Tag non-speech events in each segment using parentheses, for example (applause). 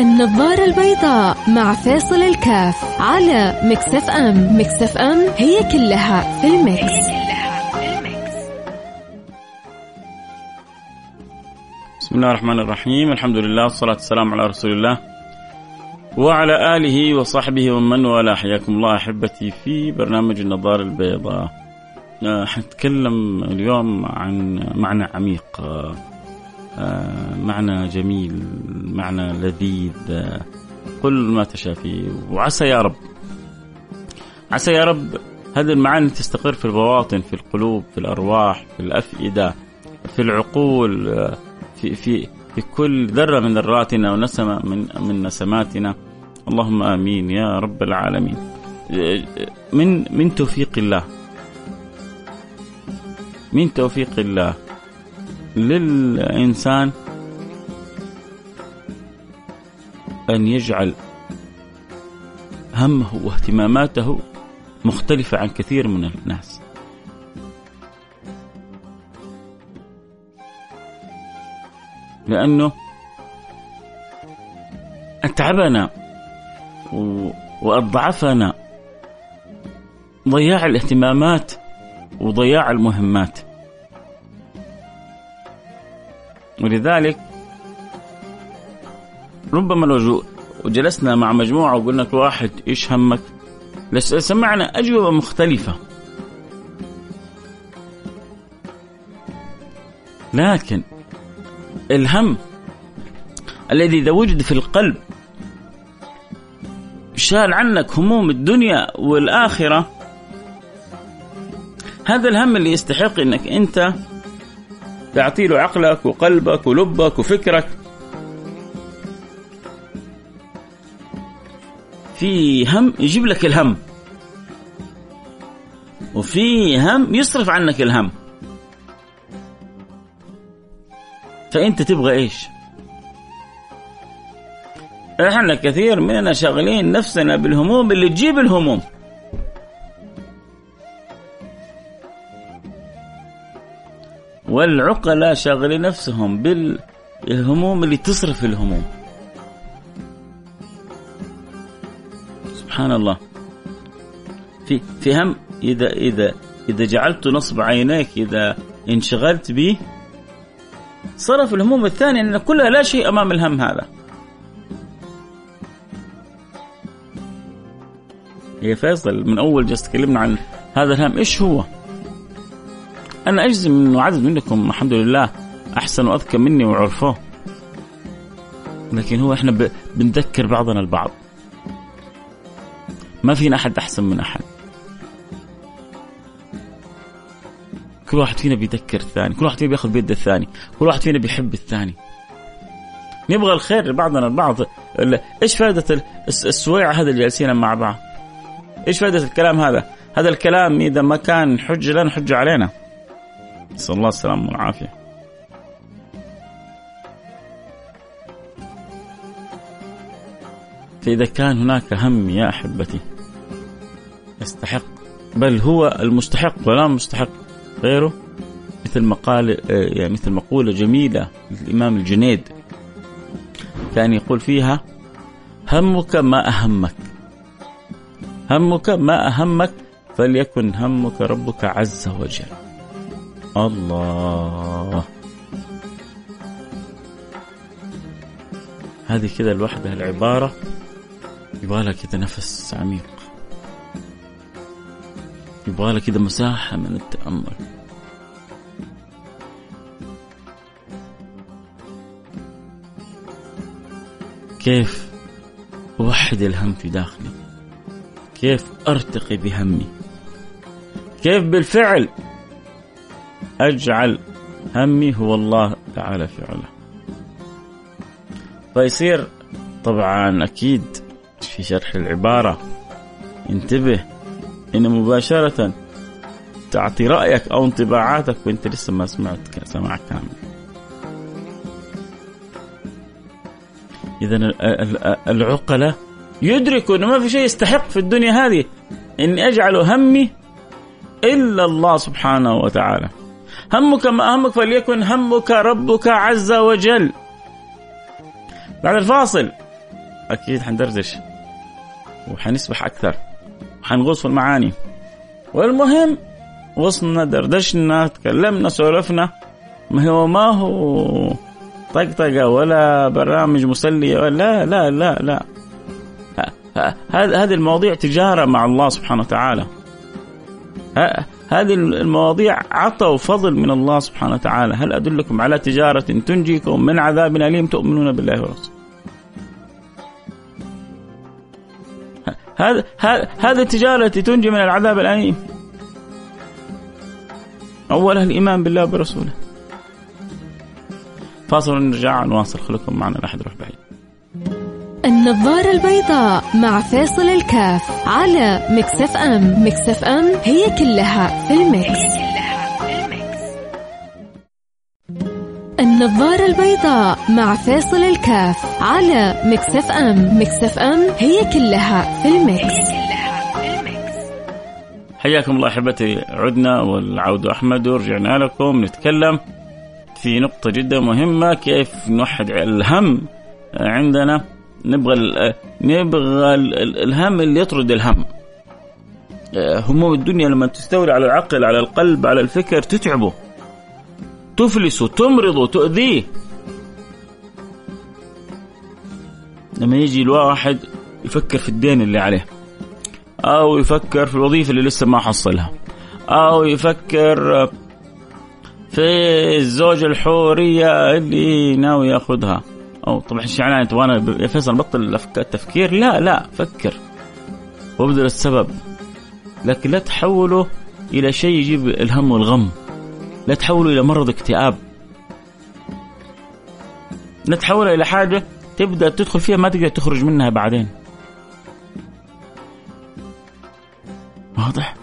النظارة البيضاء مع فيصل الكاف على Mix FM. Mix FM هي كلها في ال mix, بسم الله الرحمن الرحيم. الحمد لله والصلاة والسلام على رسول الله وعلى آله وصحبه ومن والاه. حياكم الله أحبتي في برنامج النظارة البيضاء. حنتكلم اليوم عن معنى عميق. معنى جميل معنى لذيذ كل ما تشاء فيه. وعسى يا رب عسى يا رب هذه المعاني تستقر في البواطن في القلوب في الأرواح في الأفئدة في العقول في في في كل ذرة من ذراتنا ونسمة من من نسماتنا. اللهم آمين يا رب العالمين. من من توفيق الله؟ من توفيق الله؟ للإنسان أن يجعل همه واهتماماته مختلفة عن كثير من الناس. لأنه أتعبنا وأضعفنا ضياع الاهتمامات وضياع المهمات. ولذلك ربما لو جلسنا مع مجموعة وقلنا كل واحد إيش همك سمعنا أجوبة مختلفة. لكن الهم الذي إذا وجد في القلب شال عنك هموم الدنيا والآخرة هذا الهم اللي يستحق إنك أنت تعطي له عقلك وقلبك ولبك وفكرك. في هم يجيب لك الهم. وفي هم يصرف عنك الهم. فأنت تبغى إيش؟ إحنا كثير مننا شاغلين نفسنا بالهموم اللي تجيب الهموم. والعقلاء شاغلين نفسهم بالهموم اللي تصرف الهموم. سبحان الله. في في هم إذا إذا إذا جعلت نصب عينيك إذا انشغلت به صرف الهموم الثانية إن كلها لا شيء أمام الهم هذا. يا فيصل من أول جلسه تكلمنا عن هذا الهم إيش هو؟ أنا أجزم إنه عدد منكم الحمد لله أحسن وأذكى مني وعرفوه. لكن هو إحنا بنذكر بعضنا البعض. ما فينا أحد أحسن من أحد. كل واحد فينا بيذكر الثاني كل واحد فينا بياخذ بيد الثاني كل واحد فينا بيحب الثاني. نبغى الخير لبعضنا البعض. إيش فائدة السويعة هذا اللي جالسين مع بعض؟ إيش فائدة الكلام هذا؟ هذا الكلام إذا ما كان حجه لنا حجه علينا. نسأل الله السلامة والعافية. فإذا كان هناك هم يا أحبتي يستحق بل هو المستحق ولا مستحق غيره؟ مثل مقال يعني مثل مقولة جميلة للإمام الجنيد كان يقول فيها همك ما أهمك همك ما أهمك فليكن همك ربك عز وجل. الله. هذه كذا لوحدها العبارة. يبغى كذا نفس عميق. يبغى كذا مساحة من التأمل. كيف أوحد الهم في داخلي؟ كيف أرتقي بهمي؟ كيف بالفعل أجعل همي هو الله تعالى فعله فيصير طبعا أكيد في شرح العبارة. انتبه إن مباشرة تعطي رأيك أو انطباعاتك وأنت لسه ما سمعت سماع كامل. إذا العقلاء يدركوا أنه ما في شيء يستحق في الدنيا هذه. إني أجعل همي إلا الله سبحانه وتعالى. همك ما همك فليكن همك ربك عز وجل. بعد الفاصل. أكيد حندردش. وحنسبح أكثر. حنغوص في المعاني. والمهم وصلنا دردشنا تكلمنا سولفنا. ما هو ما هو؟ طقطقة ولا برامج مسلية لا لا لا لا. هذه المواضيع تجارة مع الله سبحانه وتعالى. هذه المواضيع عطى وفضل من الله سبحانه وتعالى. هل أدلكم على تجارة تنجيكم من عذاب أليم تؤمنون بالله ورسوله هذا هذه التجارة التي تنجي من العذاب الأليم. أولها الإيمان بالله وبرسوله فاصل ونرجع نواصل خليكم معنا لا أحد يروح بعيد النظارة البيضاء مع فيصل الكاف على Mix FM. Mix FM هي كلها في ال mix, النظارة البيضاء مع فيصل الكاف على Mix FM. Mix FM هي كلها في ال mix. حياكم الله أحبتي عدنا والعود أحمد ورجعنا لكم نتكلم في نقطة جدا مهمة كيف نوحد الهم عندنا. نبغى نبغى الهم اللي يطرد الهم. هموم الدنيا لما تستولي على العقل على القلب على الفكر تتعبه. تفلسه تمرضه تؤذيه. لما يجي الواحد يفكر في الدين اللي عليه أو يفكر في الوظيفة اللي لسه ما حصلها أو يفكر في الزوجة الحورية اللي ناوي ياخذها. أو طبعا يعني؟ تبغانا يا فيصل بطل التفكير؟ لا لا فكر. وابذل السبب. لكن لا تحوله إلى شيء يجيب الهم والغم. لا تحوله إلى مرض اكتئاب. لا تحوله إلى حاجة تبدأ تدخل فيها ما تقدر تخرج منها بعدين. واضح؟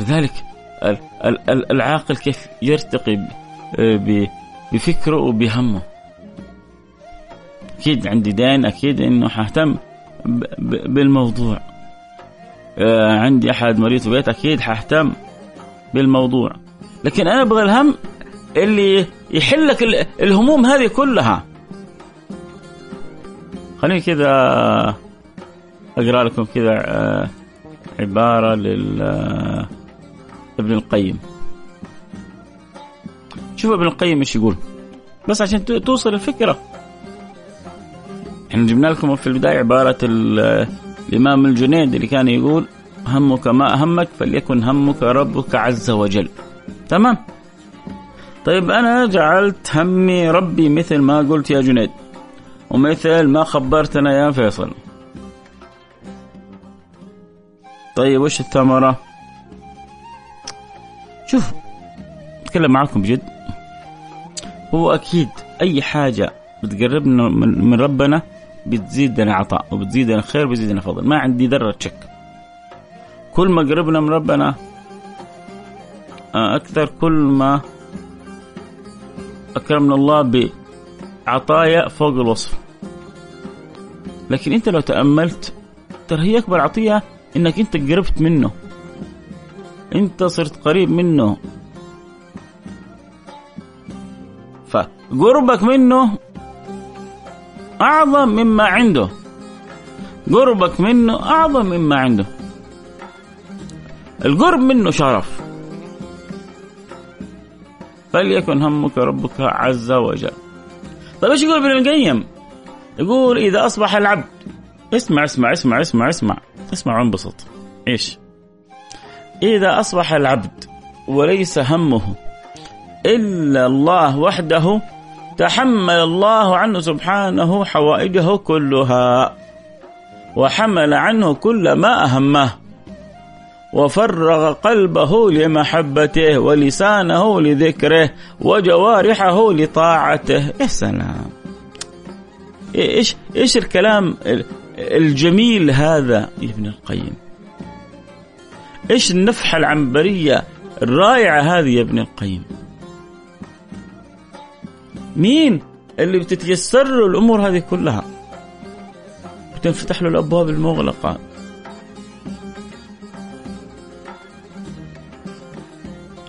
لذلك العاقل كيف يرتقي بفكره وبهمه. أكيد عندي دين أكيد إنه حاهتم بالموضوع. آه، عندي أحد مريض في البيت أكيد حاهتم بالموضوع. لكن أنا أبغى الهم اللي يحل لك الهموم هذه كلها. خليني كذا أقرأ لكم كذا آه، عبارة لل آه، القيم. شوف ابن القيم إيش يقول. بس عشان توصل الفكرة. إحنا جبنا لكم في البداية عبارة الإمام الجنيد اللي كان يقول همك ما اهمك فليكن همك ربك عز وجل. تمام؟ طيب أنا جعلت همي ربي مثل ما قلت يا جنيد. ومثل ما خبرتنا يا فيصل. طيب وش الثمرة؟ شوف أتكلم معكم بجد. هو أكيد أي حاجة بتقربنا من ربنا بتزيدنا عطاء وبتزيدنا خير وبتزيدنا فضل. ما عندي ذرة شك. كل ما قربنا من ربنا أكثر كل ما أكرمنا الله بعطايا فوق الوصف. لكن أنت لو تأملت ترى هي أكبر عطية إنك أنت قربت منه. أنت صرت قريب منه. فقربك منه أعظم مما عنده. قربك منه أعظم مما عنده. القرب منه شرف. فليكن همك ربك عز وجل. طيب إيش يقول ابن القيم؟ يقول إذا أصبح العبد اسمع اسمع اسمع اسمع اسمع اسمع وانبسط. إيش؟ إذا أصبح العبد وليس همه إلا الله وحده تحمل الله عنه سبحانه حوائجه كلها وحمل عنه كل ما أهمه وفرغ قلبه لمحبته ولسانه لذكره وجوارحه لطاعته. يا سلام! إيش إيش الكلام الجميل هذا يا ابن القيم؟ إيش النفحة العنبرية الرائعة هذه يا ابن القيم؟ مين اللي بتتيسر له الأمور هذه كلها؟ بتنفتح له الأبواب المغلقة.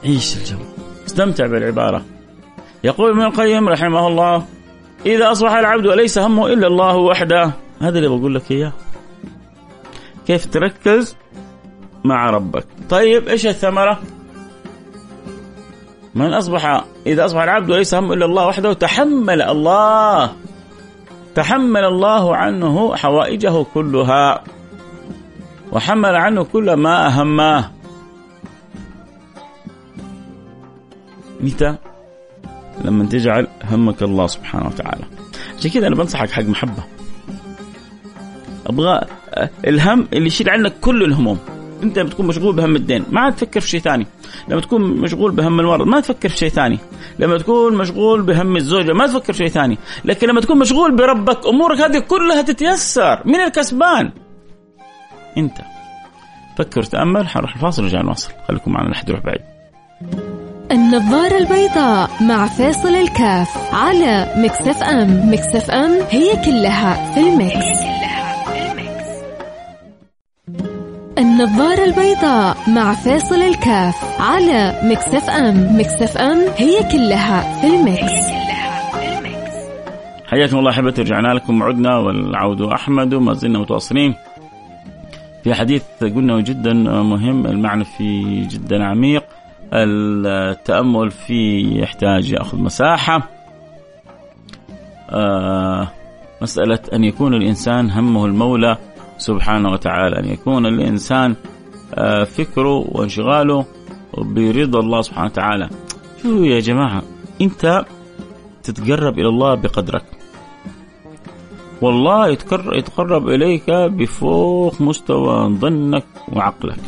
عيش الجو؟ استمتع بالعبارة. يقول ابن القيم رحمه الله إذا أصبح العبد وليس همه إلا الله وحده؟ هذا اللي بقول لك إياه. كيف تركز مع ربك؟ طيب إيش الثمرة؟ من أصبح إذا أصبح العبد وليس همه إلا الله وحده تحمل الله. تحمل الله عنه حوائجه كلها. وحمل عنه كل ما أهماه متى؟ لما تجعل همك الله سبحانه وتعالى. عشان كذا أنا بنصحك حق محبة. أبغى الهم اللي يشيل عنك كل الهموم. انت بتكون مشغول بهم الدين ما عاد تفكر في شيء ثاني. لما تكون مشغول بهم المرض ما تفكر في شيء ثاني. لما تكون مشغول بهم الزوجة ما تفكر في شيء ثاني. لكن لما تكون مشغول بربك أمورك هذه كلها تتيسر. من الكسبان؟ انت. فكر تأمل حنروح الفاصل ونرجع نواصل. خليكم معنا لحد يروح بعيد. النظارة البيضاء مع فيصل الكاف على Mix FM. Mix FM هي كلها في ال mix. النظارة البيضاء مع فيصل الكاف على Mix FM. Mix FM هي كلها في ال mix حياكم الله أحبتي رجعنا لكم. وعدنا والعود أحمد وما زلنا متواصلين في حديث قلنا جدا مهم المعنى فيه جدا عميق التأمل فيه يحتاج يأخذ مساحة. آه مسألة أن يكون الإنسان همه المولى سبحانه وتعالى أن يكون الإنسان آه، فكره وانشغاله برضا الله سبحانه وتعالى. شو يا جماعة أنت تتقرب إلى الله بقدرك. والله يتقرب إليك بفوق مستوى ظنك وعقلك.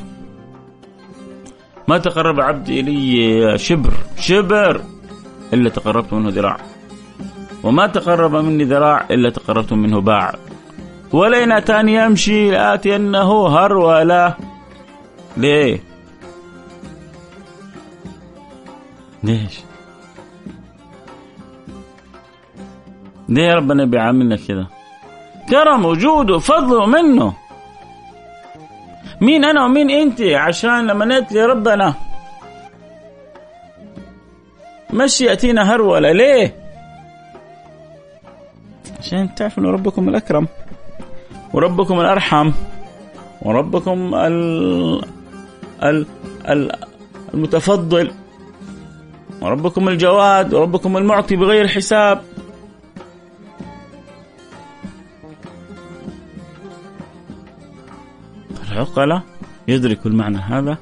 ما تقرب عبدي إلي شبر شبر إلا تقربت منه ذراع. وما تقرب مني ذراع إلا تقربت منه باع. ولئن أتاني يمشي لآتينه هرولة ليه؟ ليش؟ ليه ربنا بيعاملنا كذا؟ كرم وجوده وفضله منه مين أنا ومين أنت عشان لما نأتي ربنا مش يأتينا هروله ليه؟ عشان تعرفوا إنه ربكم الأكرم وربكم الأرحم وربكم ال ال ال المتفضل وربكم الجواد وربكم المعطي بغير حساب. العقلاء يدركوا المعنى هذا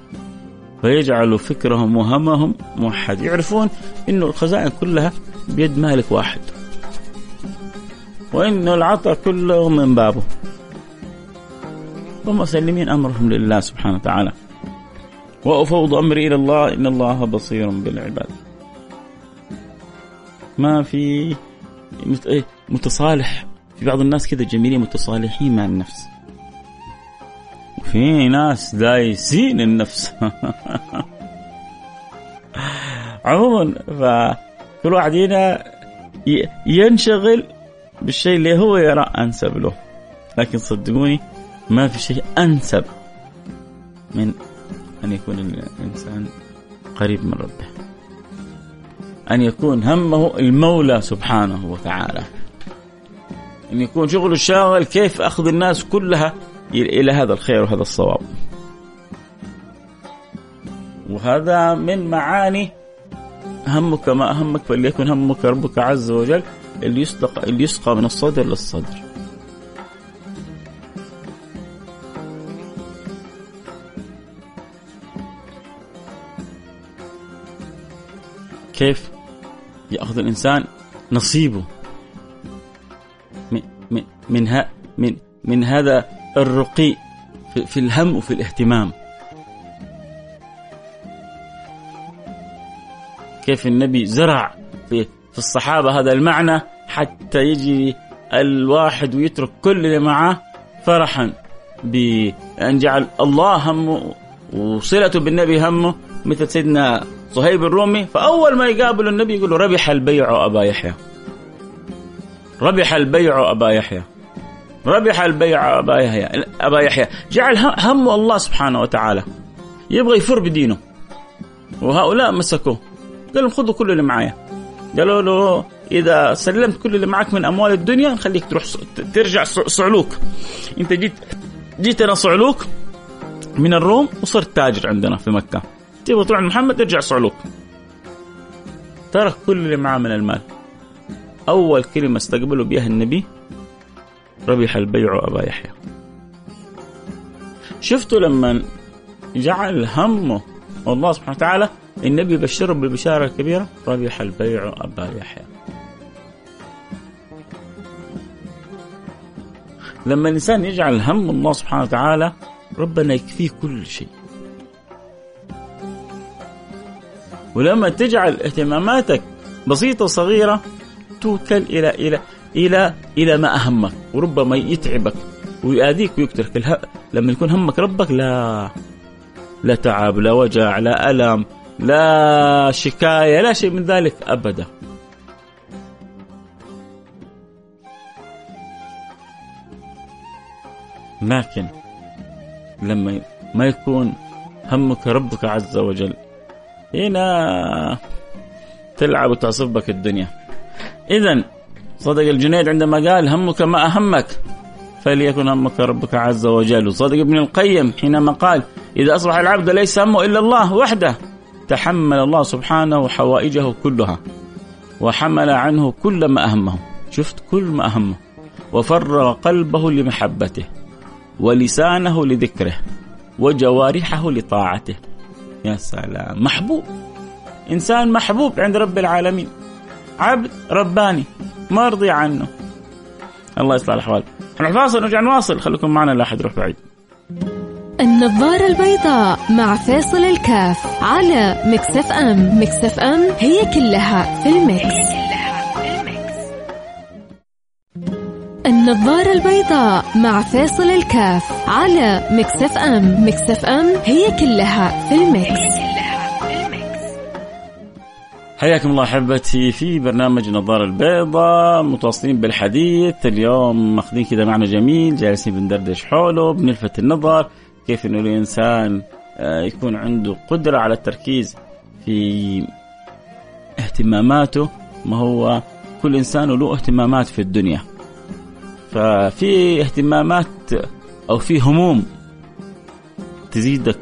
فيجعل فكرهم وهمهم موحد. يعرفون انه الخزائن كلها بيد مالك واحد وانه العطاء كله من بابه. ومسلمين أمرهم لله سبحانه وتعالى. وأفوض أمري إلى الله إن الله بصير بالعباد. ما في إيه، متصالح. في بعض الناس كذا جميلين متصالحين مع النفس. وفي ناس دايسين النفس. (laughs) عموما فكل واحد هنا ينشغل بالشيء اللي هو يرى أنسب له. لكن صدقوني ما في شيء أنسب من أن يكون الإنسان قريب من ربه. أن يكون همه المولى سبحانه وتعالى. أن يكون شغله الشاغل كيف أخذ الناس كلها إلى هذا الخير وهذا الصواب. وهذا من معاني همك ما أهمك فليكن همك ربك عز وجل اللي يسقى اللي يسقى من الصدر للصدر. كيف يأخذ الإنسان نصيبه. من من من, من, هذا الرقي في, الهم وفي الاهتمام. كيف النبي زرع في في الصحابة هذا المعنى حتى يجي الواحد ويترك كل اللي معه فرحا بأن جعل الله همه وصلته بالنبي همه مثل سيدنا صهيب الرومي فأول ما يقابل النبي يقول له ربح البيع أبا يحيى. ربح البيع أبا يحيى. ربح البيع أبا يحيى. أبا يحيى. جعل همه الله سبحانه وتعالى. يبغى يفر بدينه. وهؤلاء مسكوه. قال لهم خذوا كل اللي معايا. قالوا له إذا سلمت كل اللي معك من أموال الدنيا نخليك تروح ترجع صعلوك. أنت جيت جيت أنا صعلوك من الروم وصرت تاجر عندنا في مكة. تبغى تروح محمد ارجع صعلوك. ترك كل اللي معاه من المال. أول كلمة استقبله بها النبي ربح البيع أبا يحيى. شفتوا لما جعل همه الله سبحانه وتعالى النبي بشره بالبشاره الكبيره ربح البيع أبا يحيى. لما الإنسان يجعل هم الله سبحانه وتعالى ربنا يكفيه كل شيء. ولما تجعل اهتماماتك بسيطة صغيرة توكل إلى إلى إلى إلى ما أهمك وربما يتعبك ويؤذيك ويقتلك. لما يكون همك ربك لا لا تعب لا وجع لا ألم لا شكاية لا شيء من ذلك أبدا لكن لما ما يكون همك ربك عز وجل هنا تلعب وتعصف بك الدنيا. إذا صدق الجنيد عندما قال همك ما أهمك فليكن همك ربك عز وجل. وصدق ابن القيم حينما قال إذا أصبح العبد ليس همه إلا الله وحده تحمل الله سبحانه حوائجه كلها وحمل عنه كل ما أهمه. شفت؟ كل ما أهمه. وفرغ قلبه لمحبته ولسانه لذكره وجوارحه لطاعته. يا سلام. محبوب. إنسان محبوب عند رب العالمين. عبد رباني. مرضي عنه. الله يصلح الأحوال. إحنا فاصل نرجع نواصل. خليكم معنا لا أحد يروح بعيد. النظارة البيضاء مع فيصل الكاف على Mix FM. Mix FM هي كلها في ال mix. النظارة البيضاء مع فيصل الكاف على Mix FM. Mix FM هي كلها في ال mix, حياكم الله أحبتي في برنامج النظارة البيضاء متواصلين بالحديث. اليوم ماخذين كذا معنى جميل جالسين بندردش حوله بنلفت النظر كيف إنه الإنسان آه، يكون عنده قدرة على التركيز في اهتماماته. ما هو كل إنسان له اهتمامات في الدنيا. ففي اهتمامات أو في هموم تزيدك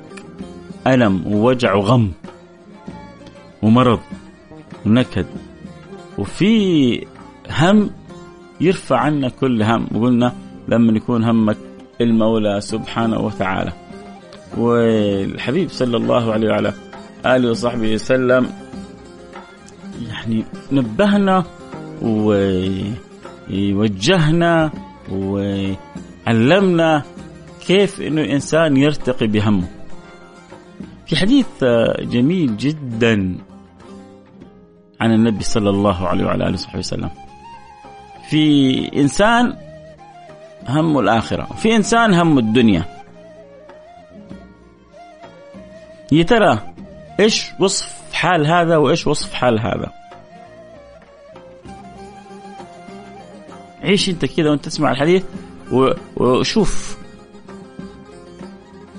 ألم ووجع وغم ومرض ونكد. وفي هم يرفع عنا كل هم. وقلنا لما يكون همك المولى سبحانه وتعالى. والحبيب صلى الله عليه وعلى آله وصحبه وسلم يعني نبهنا و وجهنا وعلمنا كيف إنه الانسان يرتقي بهمه. في حديث جميل جدا عن النبي صلى الله عليه وعلى آله وصحبه وسلم. في إنسان همه الآخرة، وفي إنسان همه الدنيا. يا ترى إيش وصف حال هذا وإيش وصف حال هذا؟ عيش انت كذا وانت تسمع الحديث وشوف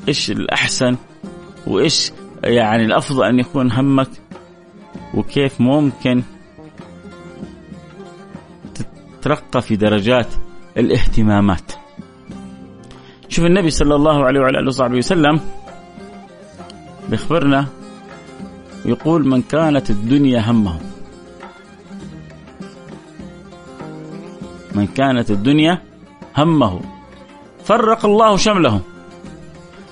إيش الأحسن وايش يعني الأفضل أن يكون همك وكيف ممكن تترقى في درجات الاهتمامات. شوف النبي صلى الله عليه وعلى آله وصحبه وسلم بيخبرنا يقول من كانت الدنيا همه. من كانت الدنيا همه. فرق الله شمله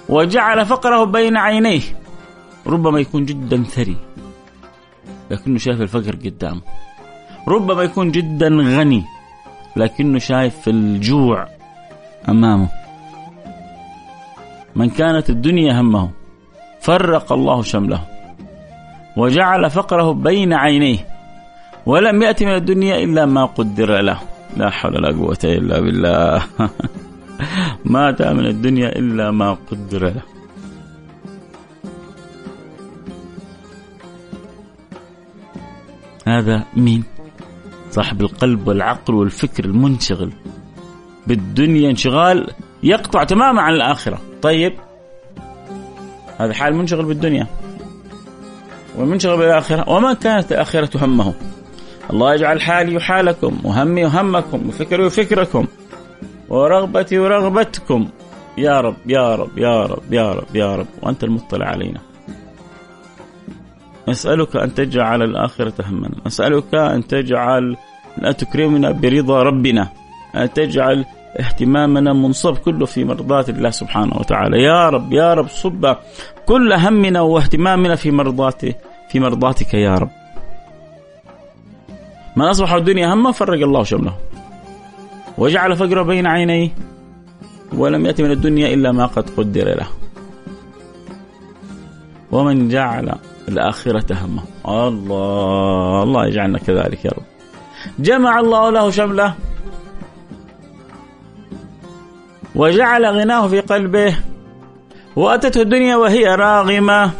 وجعل فقره بين عينيه. ربما يكون جدا ثري لكنه شايف الفقر قدامه. ربما يكون جدا غني لكنه شايف الجوع أمامه. من كانت الدنيا همه فرق الله شمله. وجعل فقره بين عينيه. ولم يأتي من الدنيا إلا ما قدر له. لا حول ولا قوة إلا بالله. (laughs) ما أتى من الدنيا إلا ما قدر. له هذا مين؟ صاحب القلب والعقل والفكر المنشغل. بالدنيا انشغال يقطع تماما عن الآخرة. طيب هذا حال منشغل بالدنيا. ومنشغل بالآخرة. وما كانت الآخرة همه؟ الله يجعل حالي حالكم وهمي وهمكم وفكري وفكركم ورغبتي ورغبتكم يا رب يا رب يا رب يا رب يا رب وأنت المطلع علينا. نسألك أن تجعل الآخرة همنا نسألك أن تجعل لا تكرمنا برضا ربنا. أن تجعل اهتمامنا منصب كله في مرضاة الله سبحانه وتعالى. يا رب يا رب صب كل همنا واهتمامنا في مرضاته في مرضاتك يا رب. من أصبح الدنيا هما فرق الله شمله. وجعل فقره بين عينيه ولم يأتي من الدنيا إلا ما قد قدر له. ومن جعل الآخرة همه الله الله يجعلنا كذلك يا رب. جمع الله له شمله. وجعل غناه في قلبه. وأتته الدنيا وهي راغمة.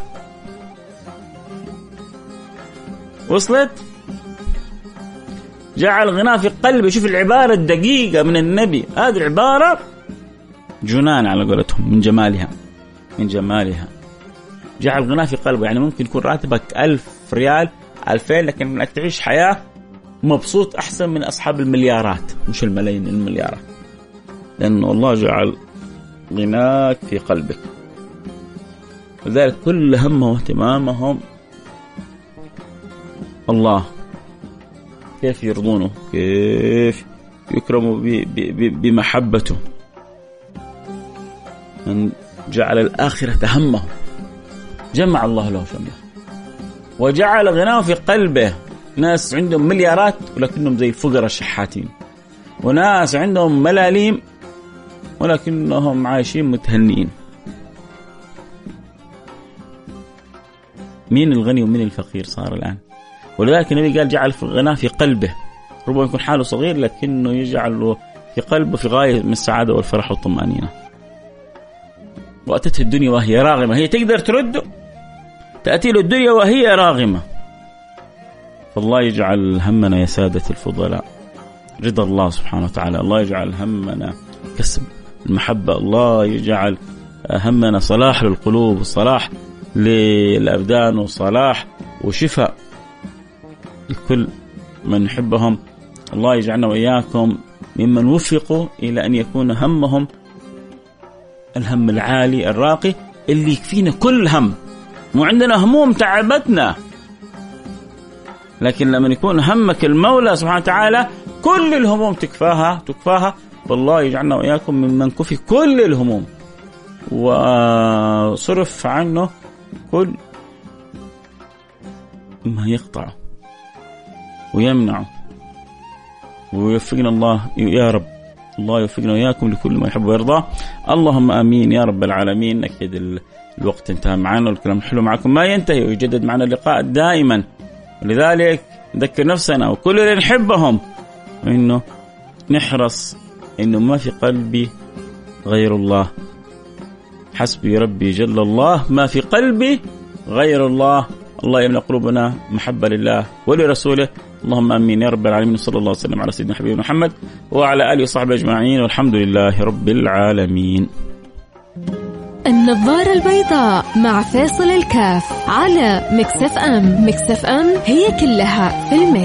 وصلت؟ جعل غناه في قلبه. شوف العبارة الدقيقة من النبي. هذه العبارة جنان على قولتهم من جمالها من جمالها. جعل غناه في قلبه. يعني ممكن يكون راتبك ألف ريال ألفين لكن إنك تعيش حياة مبسوط أحسن من أصحاب المليارات. مش الملايين المليارات. لأنه الله جعل غناك في قلبك. لذلك كل همهم واهتمامهم الله. كيف يرضونه؟ كيف يكرموا بمحبته. من جعل الآخرة همه. جمع الله له شمله وجعل غناه في قلبه. ناس عندهم مليارات ولكنهم زي الفقراء الشحاتين وناس عندهم ملاليم ولكنهم عايشين متهنئين. مين الغني ومين الفقير صار الآن؟ ولذلك النبي قال جعل في الغناء في قلبه. ربما يكون حاله صغير لكنه يجعل في قلبه في غاية من السعادة والفرح والطمأنينة. وأتته الدنيا وهي راغمة. هي تقدر ترده تأتي له الدنيا وهي راغمة. فالله يجعل همنا يا سادة الفضلاء. رضا الله سبحانه وتعالى. الله يجعل همنا كسب. المحبة. الله يجعل همنا صلاح للقلوب وصلاح للأبدان وصلاح وشفاء. لكل من يحبهم. الله يجعلنا وإياكم ممن وفقوا إلى أن يكون همهم الهم العالي الراقي اللي يكفينا كل هم مو عندنا هموم تعبتنا. لكن لما يكون همك المولى سبحانه وتعالى كل الهموم تكفاها تكفاها والله يجعلنا وإياكم ممن كفي كل الهموم. وصرف عنه كل ما يقطعه ويمنعه ويوفقنا الله يا رب. الله يوفقنا وإياكم لكل ما يحب ويرضاه اللهم آمين يا رب العالمين. أكيد الوقت انتهى معنا والكلام الحلو معكم. ما ينتهي ويجدد معنا اللقاء دائما. ولذلك نذكر نفسنا وكل اللي نحبهم إنه نحرص إنه ما في قلبي غير الله. حسبي ربي جل الله. ما في قلبي غير الله. الله يملأ قلوبنا محبة لله ولرسوله. اللهم آمين يا رب العالمين صلى الله وسلم على سيدنا حبيبنا محمد وعلى آله وصحبه أجمعين والحمد لله رب العالمين. النظارة البيضاء مع فيصل الكاف على Mix FM، Mix FM هي كلها في ال mix.